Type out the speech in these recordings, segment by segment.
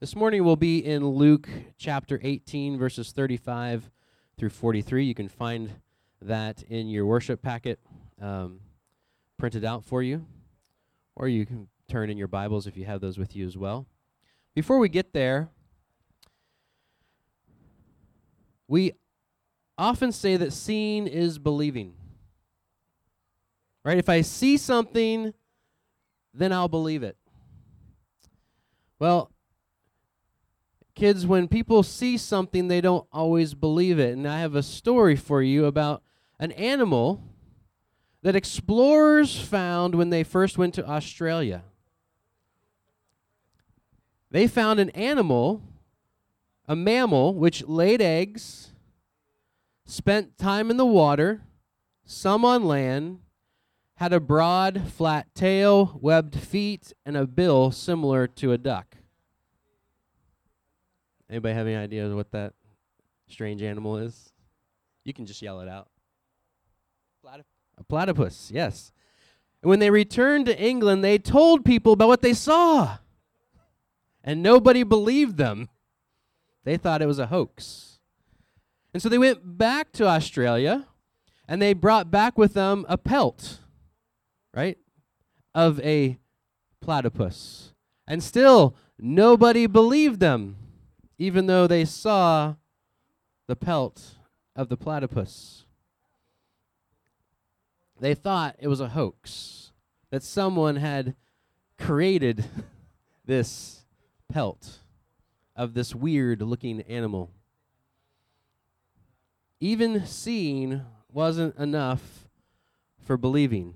This morning we'll be in Luke chapter 18, verses 35 through 43. You can find that in your worship packet um, printed out for you, or you can turn in your Bibles if you have those with you as well. Before we get there, we often say that seeing is believing. Right? If I see something, then I'll believe it. Well, kids, when people see something, they don't always believe it. And I have a story for you about an animal that explorers found when they first went to Australia. They found an animal, a mammal, which laid eggs, spent time in the water, some on land, had a broad, flat tail, webbed feet, and a bill similar to a duck. Anybody have any idea what that strange animal is? You can just yell it out. Platip- a platypus, yes. And when they returned to England, they told people about what they saw. And nobody believed them. They thought it was a hoax. And so they went back to Australia and they brought back with them a pelt, right, of a platypus. And still, nobody believed them even though they saw the pelt of the platypus. They thought it was a hoax, that someone had created this pelt of this weird looking animal. Even seeing wasn't enough for believing.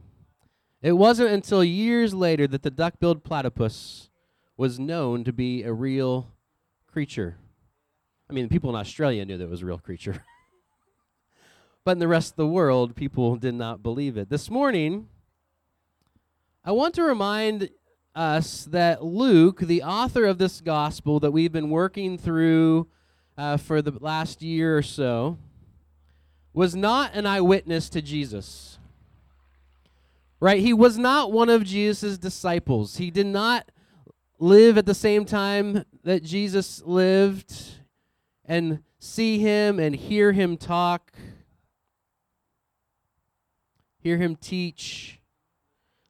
It wasn't until years later that the duck billed platypus was known to be a real creature. I mean, people in Australia knew that it was a real creature. but in the rest of the world, people did not believe it. This morning, I want to remind us that Luke, the author of this gospel that we've been working through uh, for the last year or so, was not an eyewitness to Jesus. Right? He was not one of Jesus' disciples. He did not live at the same time that Jesus lived and see him and hear him talk, hear him teach,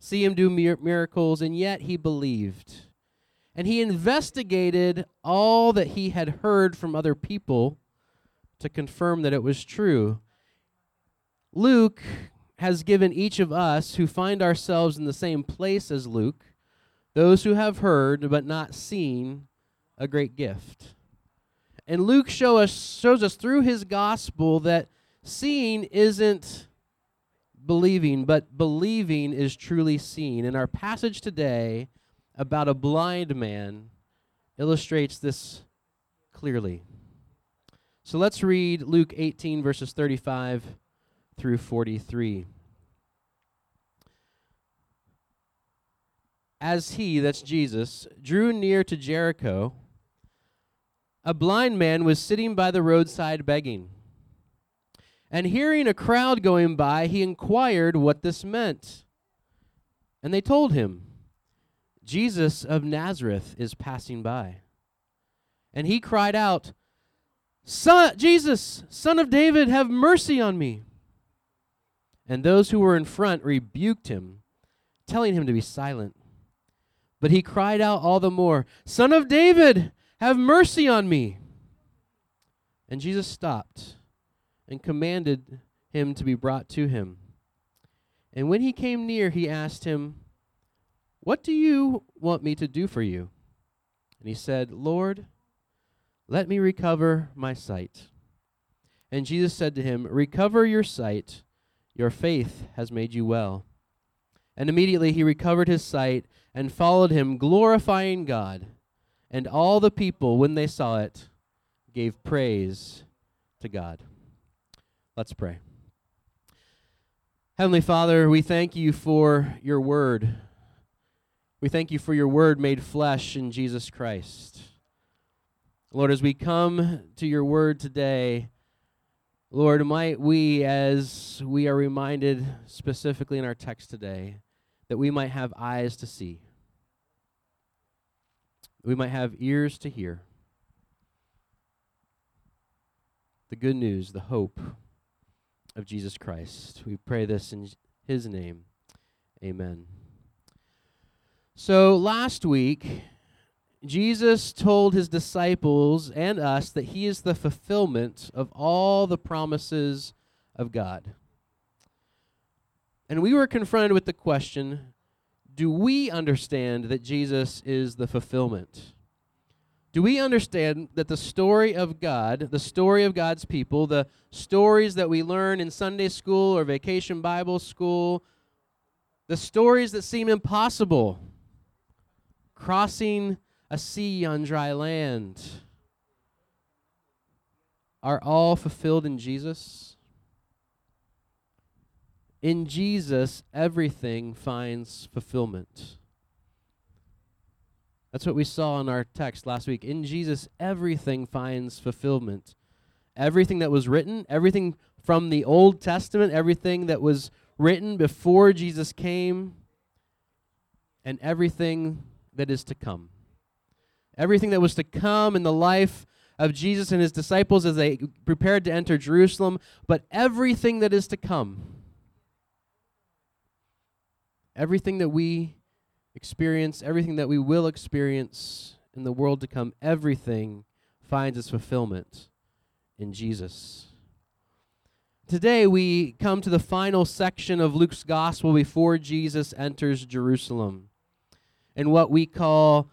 see him do mir- miracles, and yet he believed. And he investigated all that he had heard from other people to confirm that it was true. Luke has given each of us who find ourselves in the same place as Luke those who have heard but not seen a great gift. And Luke show us, shows us through his gospel that seeing isn't believing, but believing is truly seen. And our passage today about a blind man illustrates this clearly. So let's read Luke 18, verses 35 through 43. As he, that's Jesus, drew near to Jericho, a blind man was sitting by the roadside begging. And hearing a crowd going by, he inquired what this meant. And they told him, Jesus of Nazareth is passing by. And he cried out, Son, Jesus, son of David, have mercy on me. And those who were in front rebuked him, telling him to be silent. But he cried out all the more, Son of David, have mercy on me. And Jesus stopped and commanded him to be brought to him. And when he came near, he asked him, What do you want me to do for you? And he said, Lord, let me recover my sight. And Jesus said to him, Recover your sight. Your faith has made you well. And immediately he recovered his sight and followed him, glorifying God. And all the people, when they saw it, gave praise to God. Let's pray. Heavenly Father, we thank you for your word. We thank you for your word made flesh in Jesus Christ. Lord, as we come to your word today, Lord, might we, as we are reminded specifically in our text today, that we might have eyes to see, we might have ears to hear. The good news, the hope of Jesus Christ. We pray this in his name. Amen. So last week, Jesus told his disciples and us that he is the fulfillment of all the promises of God. And we were confronted with the question do we understand that Jesus is the fulfillment? Do we understand that the story of God, the story of God's people, the stories that we learn in Sunday school or vacation Bible school, the stories that seem impossible, crossing a sea on dry land, are all fulfilled in Jesus? In Jesus, everything finds fulfillment. That's what we saw in our text last week. In Jesus, everything finds fulfillment. Everything that was written, everything from the Old Testament, everything that was written before Jesus came, and everything that is to come. Everything that was to come in the life of Jesus and his disciples as they prepared to enter Jerusalem, but everything that is to come Everything that we experience, everything that we will experience in the world to come, everything finds its fulfillment in Jesus. Today, we come to the final section of Luke's gospel before Jesus enters Jerusalem and what we call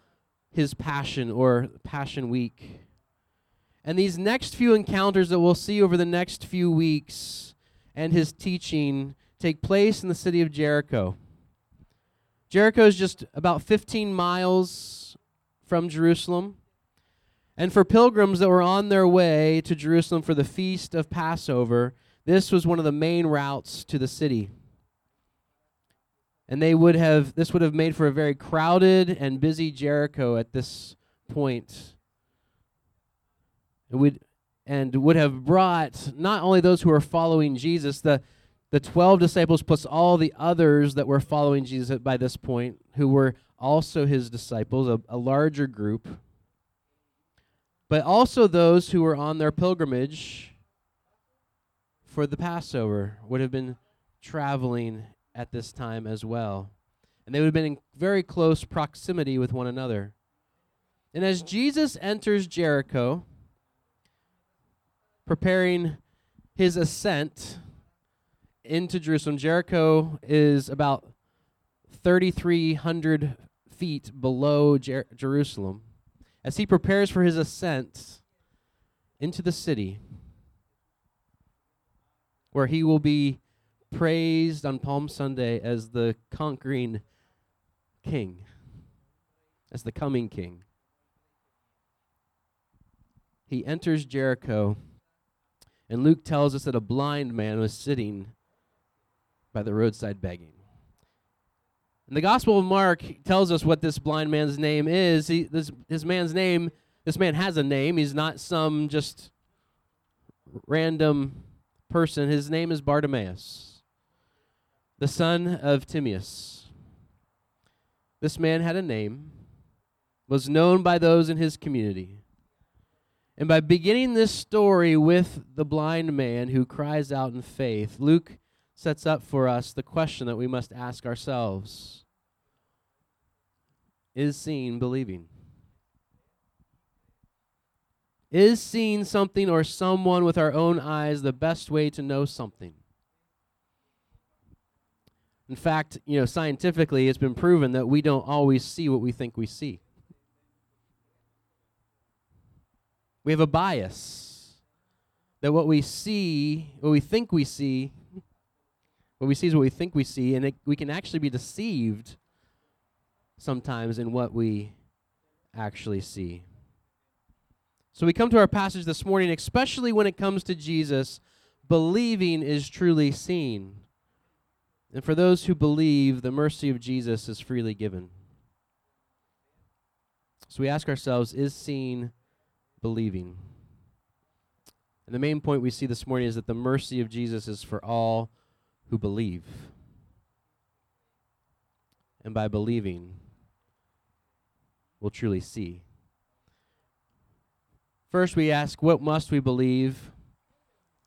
his passion or Passion Week. And these next few encounters that we'll see over the next few weeks and his teaching take place in the city of Jericho. Jericho is just about 15 miles from Jerusalem. And for pilgrims that were on their way to Jerusalem for the feast of Passover, this was one of the main routes to the city. And they would have this would have made for a very crowded and busy Jericho at this point. It would and would have brought not only those who were following Jesus, the the 12 disciples plus all the others that were following Jesus by this point, who were also his disciples, a, a, larger group, but also those who were on their pilgrimage for the Passover would have been traveling at this time as well. And they would have been in very close proximity with one another. And as Jesus enters Jericho, preparing his ascent, into Jerusalem. Jericho is about 3,300 feet below Jer- Jerusalem. As he prepares for his ascent into the city, where he will be praised on Palm Sunday as the conquering king, as the coming king. He enters Jericho, and Luke tells us that a blind man was sitting by the roadside begging. And the Gospel of Mark tells us what this blind man's name is. He, this, his man's name, this man has a name. He's not some just random person. His name is Bartimaeus, the son of Timaeus. This man had a name, was known by those in his community. And by beginning this story with the blind man who cries out in faith, Luke sets up for us the question that we must ask ourselves Is seeing believing? Is seeing something or someone with our own eyes the best way to know something? In fact, you know, scientifically it's been proven that we don't always see what we think we see. We have a bias that what we see, what we think we see, what we see is what we think we see, and it, we can actually be deceived sometimes in what we actually see. So we come to our passage this morning, especially when it comes to Jesus, believing is truly seen. And for those who believe, the mercy of Jesus is freely given. So we ask ourselves, is seeing believing? And the main point we see this morning is that the mercy of Jesus is for all who believe. And by believing, will truly see. First, we ask, what must we believe?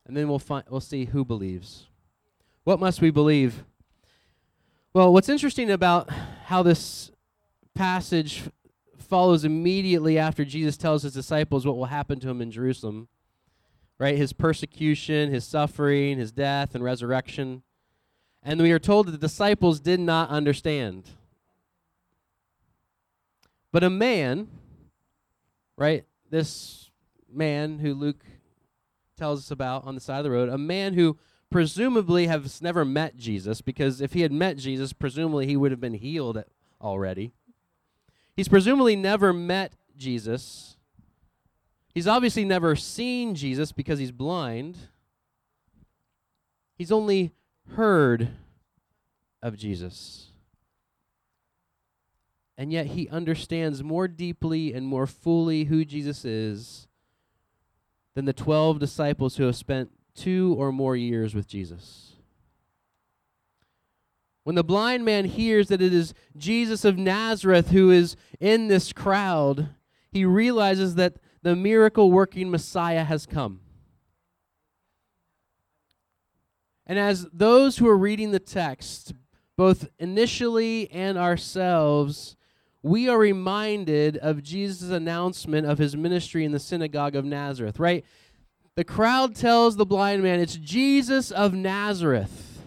And then we'll, find, we'll see who believes. What must we believe? Well, what's interesting about how this passage follows immediately after Jesus tells his disciples what will happen to him in Jerusalem, right? His persecution, his suffering, his death, and resurrection. And we are told that the disciples did not understand. But a man, right? This man who Luke tells us about on the side of the road, a man who presumably has never met Jesus, because if he had met Jesus, presumably he would have been healed already. He's presumably never met Jesus. He's obviously never seen Jesus because he's blind. He's only heard of Jesus. And yet he understands more deeply and more fully who Jesus is than the 12 disciples who have spent two or more years with Jesus. When the blind man hears that it is Jesus of Nazareth who is in this crowd, he realizes that the miracle working Messiah has come. And as those who are reading the text, both initially and ourselves, we are reminded of Jesus' announcement of his ministry in the synagogue of Nazareth, right? The crowd tells the blind man, It's Jesus of Nazareth.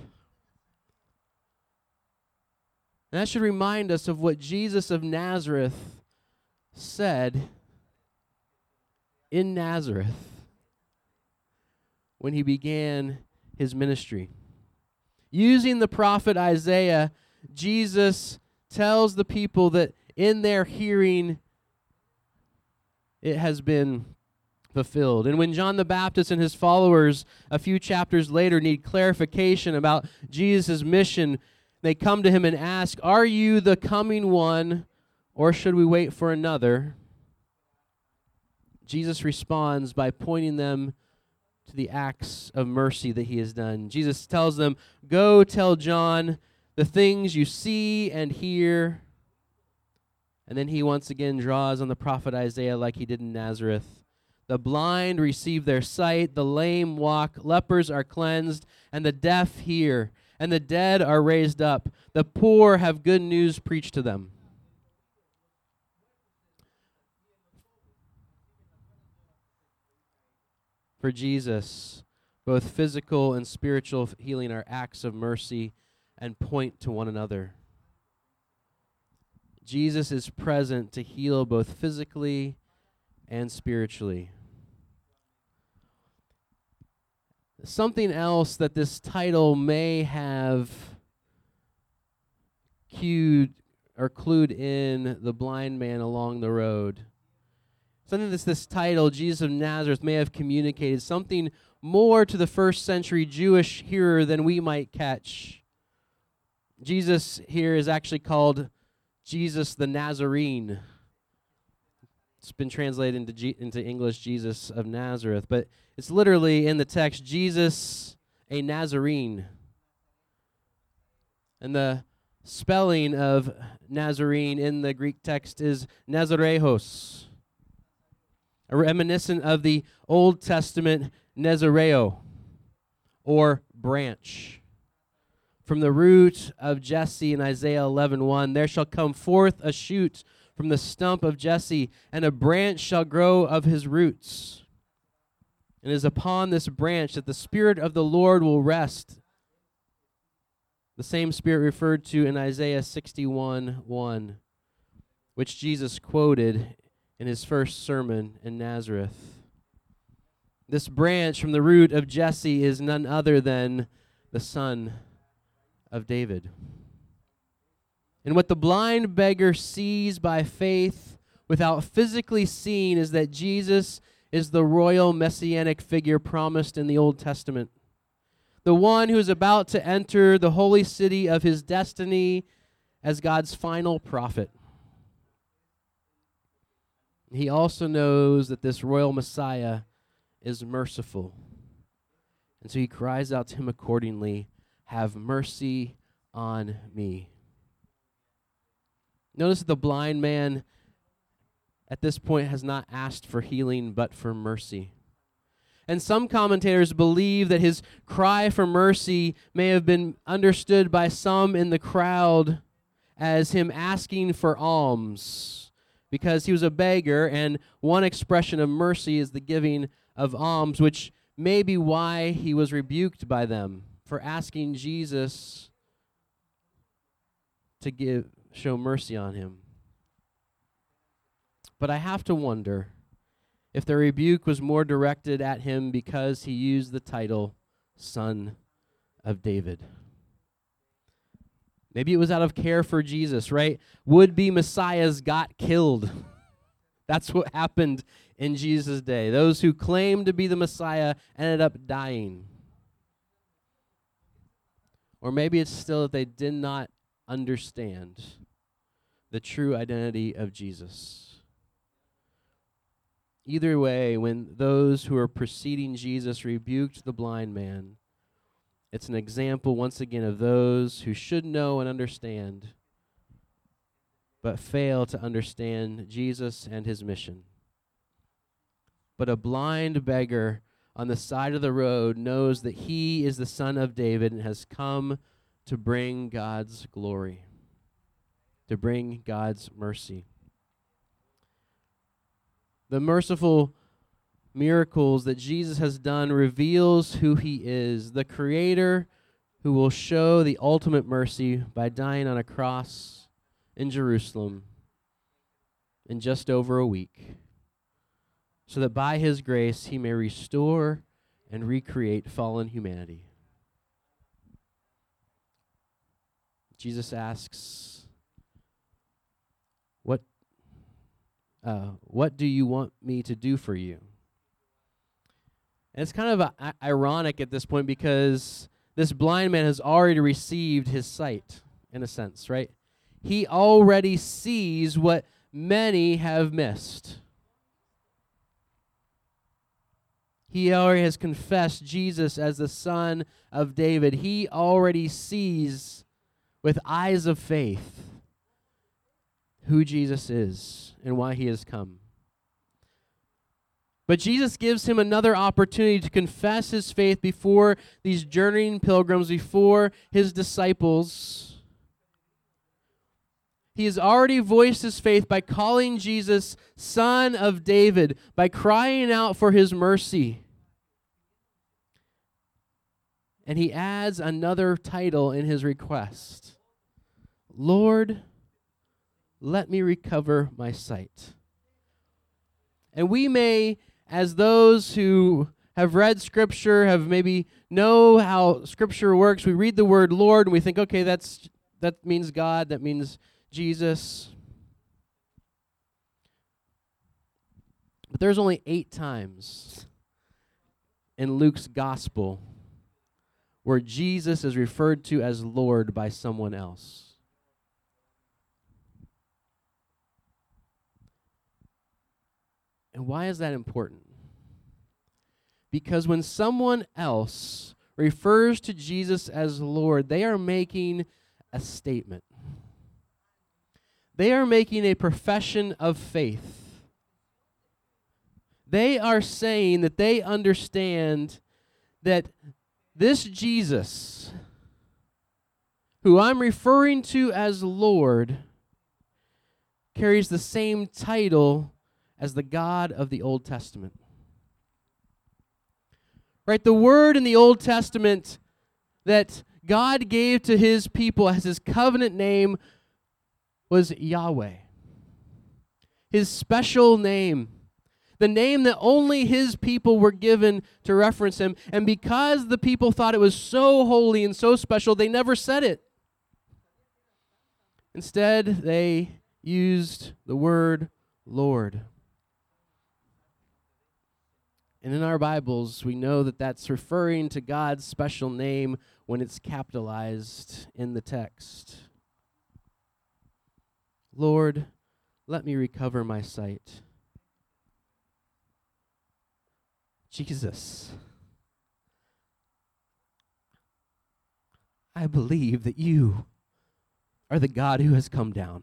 And that should remind us of what Jesus of Nazareth said in Nazareth when he began his ministry. Using the prophet Isaiah, Jesus tells the people that in their hearing it has been fulfilled. And when John the Baptist and his followers, a few chapters later, need clarification about Jesus' mission, they come to him and ask, Are you the coming one, or should we wait for another? Jesus responds by pointing them to the acts of mercy that he has done. Jesus tells them, Go tell John the things you see and hear and then he once again draws on the prophet Isaiah like he did in Nazareth. The blind receive their sight, the lame walk, lepers are cleansed, and the deaf hear, and the dead are raised up. The poor have good news preached to them. For Jesus, both physical and spiritual healing are acts of mercy and point to one another. Jesus is present to heal both physically and spiritually. Something else that this title may have cued or clued in the blind man along the road. Something that this title, Jesus of Nazareth, may have communicated something more to the first century Jewish hearer than we might catch. Jesus here is actually called Jesus the Nazarene. It's been translated into, G- into English, Jesus of Nazareth, but it's literally in the text, Jesus a Nazarene. And the spelling of Nazarene in the Greek text is Nazarejos, reminiscent of the Old Testament Nazareo, or branch. From the root of Jesse in Isaiah 11:1 there shall come forth a shoot from the stump of Jesse and a branch shall grow of his roots. And it is upon this branch that the spirit of the Lord will rest. The same spirit referred to in Isaiah 61:1 which Jesus quoted in his first sermon in Nazareth this branch from the root of Jesse is none other than the son of David. And what the blind beggar sees by faith without physically seeing is that Jesus is the royal messianic figure promised in the Old Testament. The one who is about to enter the holy city of his destiny as God's final prophet. He also knows that this royal Messiah is merciful. And so he cries out to him accordingly have mercy on me. Notice that the blind man at this point has not asked for healing but for mercy. And some commentators believe that his cry for mercy may have been understood by some in the crowd as him asking for alms because he was a beggar, and one expression of mercy is the giving of alms, which may be why he was rebuked by them for asking Jesus to give show mercy on him. But I have to wonder if the rebuke was more directed at him because he used the title Son of David. Maybe it was out of care for Jesus, right? Would be messiahs got killed. That's what happened in Jesus' day. Those who claimed to be the Messiah ended up dying. Or maybe it's still that they did not understand the true identity of Jesus. Either way, when those who were preceding Jesus rebuked the blind man, it's an example, once again, of those who should know and understand, but fail to understand Jesus and his mission. But a blind beggar on the side of the road knows that he is the son of David and has come to bring God's glory, to bring God's mercy the merciful miracles that Jesus has done reveals who he is, the creator who will show the ultimate mercy by dying on a cross in Jerusalem in just over a week, so that by his grace he may restore and recreate fallen humanity. Jesus asks, What uh, what do you want me to do for you? And it's kind of uh, a, ironic at this point because this blind man has already received his sight, in a sense, right? He already sees what many have missed. He already has confessed Jesus as the Son of David. He already sees with eyes of faith who Jesus is and why he has come. But Jesus gives him another opportunity to confess his faith before these journeying pilgrims, before his disciples. He has already voiced his faith by calling Jesus Son of David, by crying out for his mercy. And he adds another title in his request Lord let me recover my sight. And we may, as those who have read Scripture, have maybe know how Scripture works, we read the word Lord and we think, okay, that's that means God, that means Jesus. But there's only eight times in Luke's gospel where Jesus is referred to as Lord by someone else. And why is that important? Because when someone else refers to Jesus as Lord, they are making a statement. They are making a profession of faith. They are saying that they understand that this Jesus, who I'm referring to as Lord, carries the same title as the God of the Old Testament. Right? The word in the Old Testament that God gave to his people as his covenant name was Yahweh. His special name. The name that only his people were given to reference him. And because the people thought it was so holy and so special, they never said it. Instead, they used the word Lord. And in our Bibles, we know that that's referring to God's special name when it's capitalized in the text. Lord, let me recover my sight. Jesus, I believe that you are the God who has come down,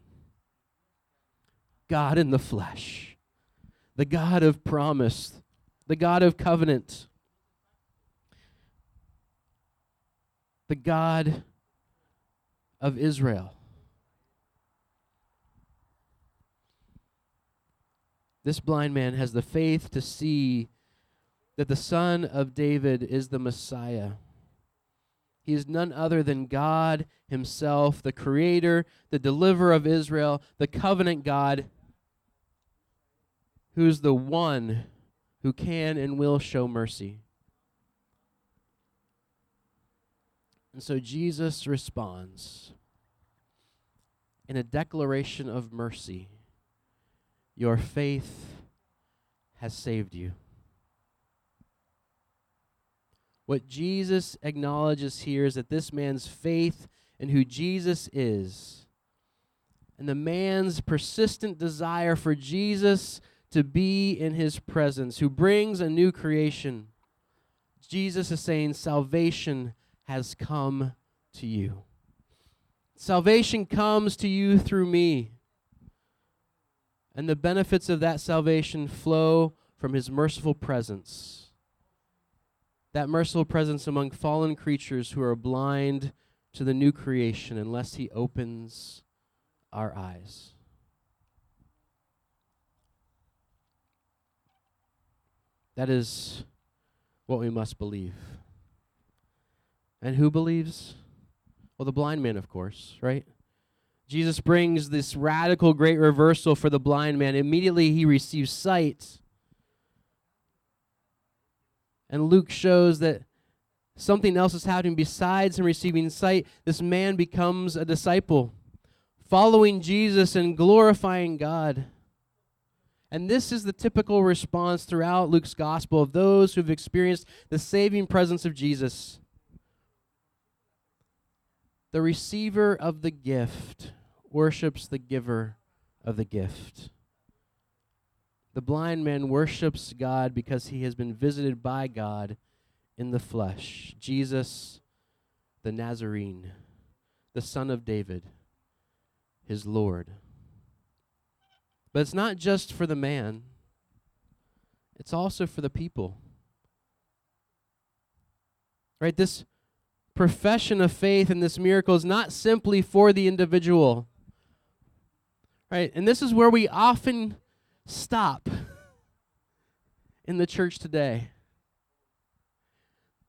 God in the flesh the God of promise, the God of covenant, the God of Israel. This blind man has the faith to see that the Son of David is the Messiah. He is none other than God Himself, the Creator, the Deliverer of Israel, the covenant God, who's the one who can and will show mercy. And so Jesus responds in a declaration of mercy Your faith has saved you. What Jesus acknowledges here is that this man's faith in who Jesus is and the man's persistent desire for Jesus to be in his presence, who brings a new creation. Jesus is saying, Salvation has come to you. Salvation comes to you through me. And the benefits of that salvation flow from his merciful presence. That merciful presence among fallen creatures who are blind to the new creation unless he opens our eyes. That is what we must believe. And who believes? Well, the blind man, of course, right? Jesus brings this radical great reversal for the blind man. Immediately he receives sight. And Luke shows that something else is happening besides him receiving sight. This man becomes a disciple, following Jesus and glorifying God. And this is the typical response throughout Luke's gospel of those who've experienced the saving presence of Jesus. The receiver of the gift worships the giver of the gift. The blind man worships God because he has been visited by God in the flesh. Jesus, the Nazarene, the son of David, his Lord. But it's not just for the man, it's also for the people. Right? This profession of faith and this miracle is not simply for the individual. Right? And this is where we often stop in the church today.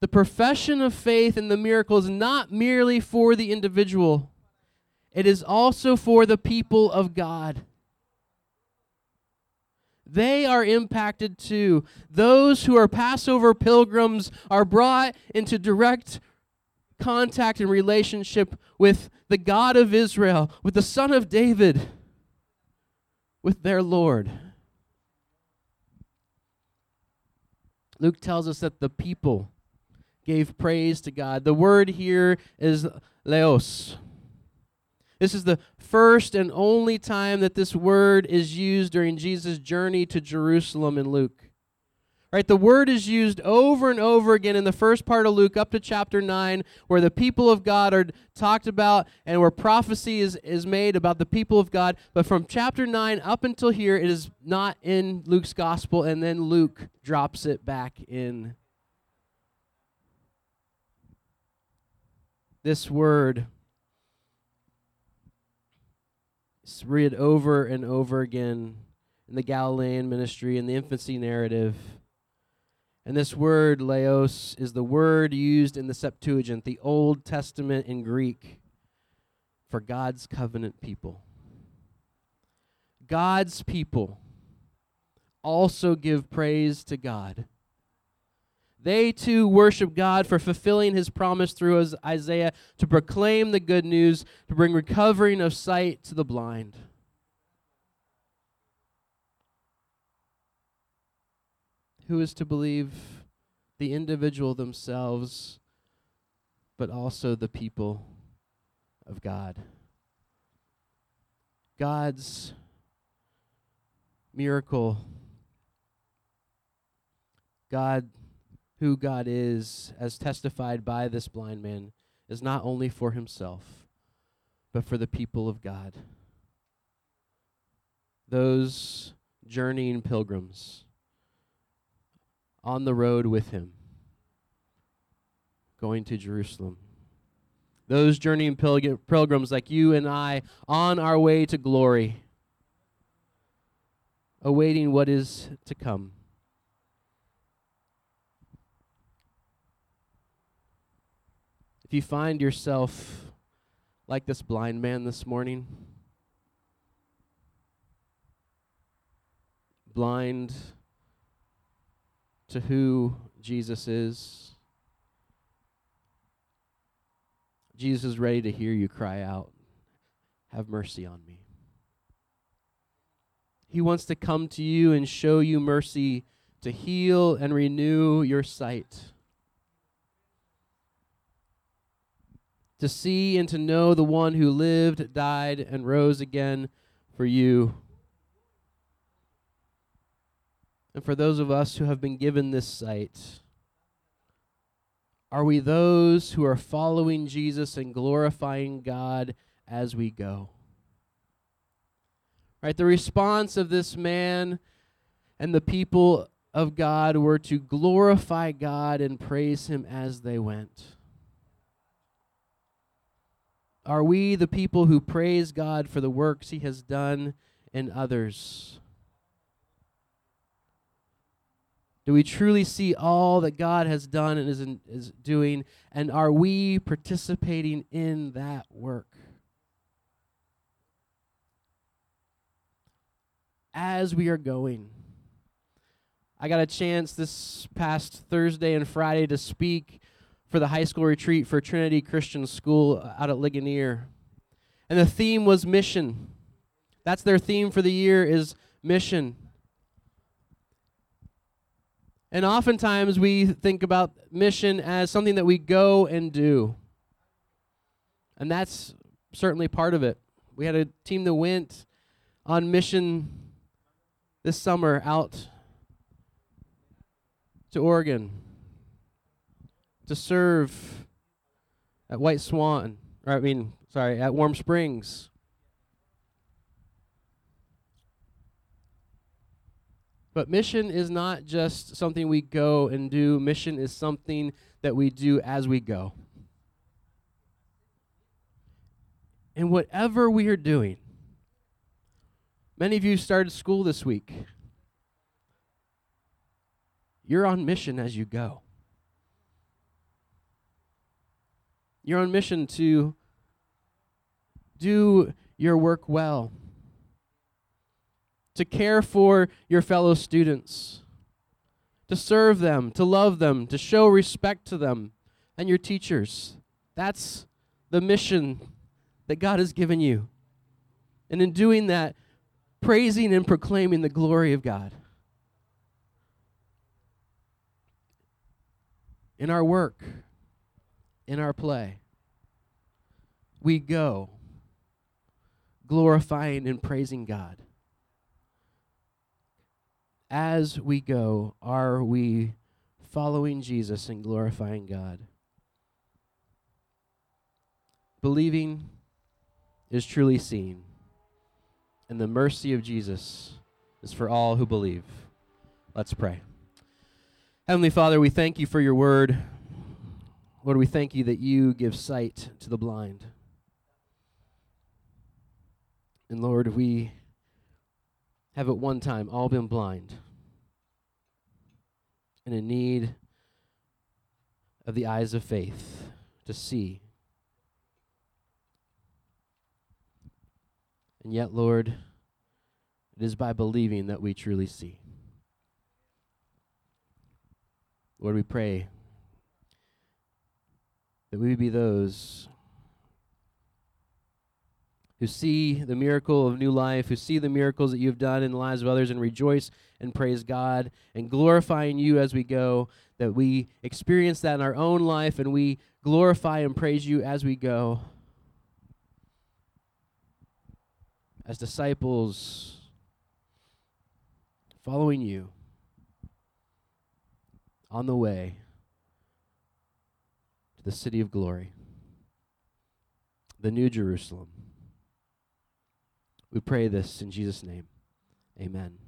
The profession of faith and the miracle is not merely for the individual, it is also for the people of God they are impacted too. Those who are Passover pilgrims are brought into direct contact and relationship with the God of Israel, with the Son of David, with their Lord. Luke tells us that the people gave praise to God. The word here is laos. This is the first and only time that this word is used during Jesus' journey to Jerusalem in Luke. Right, the word is used over and over again in the first part of Luke up to chapter 9, where the people of God are talked about and where prophecy is, is made about the people of God. But from chapter 9 up until here, it is not in Luke's gospel, and then Luke drops it back in. This word read over and over again in the Galilean ministry and the infancy narrative. And this word, laos, is the word used in the Septuagint, the Old Testament in Greek, for God's covenant people. God's people also give praise to God they too worship God for fulfilling his promise through Isaiah to proclaim the good news, to bring recovering of sight to the blind. Who is to believe the individual themselves, but also the people of God? God's miracle. God who God is, as testified by this blind man, is not only for himself, but for the people of God. Those journeying pilgrims on the road with him, going to Jerusalem. Those journeying pilgr- pilgrims like you and I on our way to glory, awaiting what is to come. If you find yourself like this blind man this morning, blind to who Jesus is, Jesus is ready to hear you cry out, Have mercy on me. He wants to come to you and show you mercy to heal and renew your sight. To see and to know the one who lived, died, and rose again for you. And for those of us who have been given this sight, are we those who are following Jesus and glorifying God as we go? Right? The response of this man and the people of God were to glorify God and praise him as they went. Are we the people who praise God for the works he has done in others? Do we truly see all that God has done and is, in, is doing? And are we participating in that work? As we are going, I got a chance this past Thursday and Friday to speak for the high school retreat for Trinity Christian School uh, out at Ligonier. And the theme was mission. That's their theme for the year is mission. And oftentimes we think about mission as something that we go and do. And that's certainly part of it. We had a team that went on mission this summer out to Oregon to serve at White Swan, or I mean, sorry, at Warm Springs. But mission is not just something we go and do, mission is something that we do as we go. And whatever we are doing, many of you started school this week. You're on mission as you go. You're on mission to do your work well to care for your fellow students, to serve them, to love them, to show respect to them and your teachers. That's the mission that God has given you. And in doing that, praising and proclaiming the glory of God. In our work, in our play, we go glorifying and praising God as we go, are we following Jesus and glorifying God? Believing is truly seen, and the mercy of Jesus is for all who believe. Let's pray. Heavenly Father, we thank you for your word. Lord, we thank you that you give sight to the blind. And Lord, we have at one time all been blind and in need of the eyes of faith to see. And yet, Lord, it is by believing that we truly see. Lord, we pray that we be those who see the miracle of new life, who see the miracles that you've done in the lives of others and rejoice and praise God and glorifying you as we go, that we experience that in our own life and we glorify and praise you as we go. As disciples, following you on the way to the city of glory, the New Jerusalem. We pray this in Jesus' name. Amen.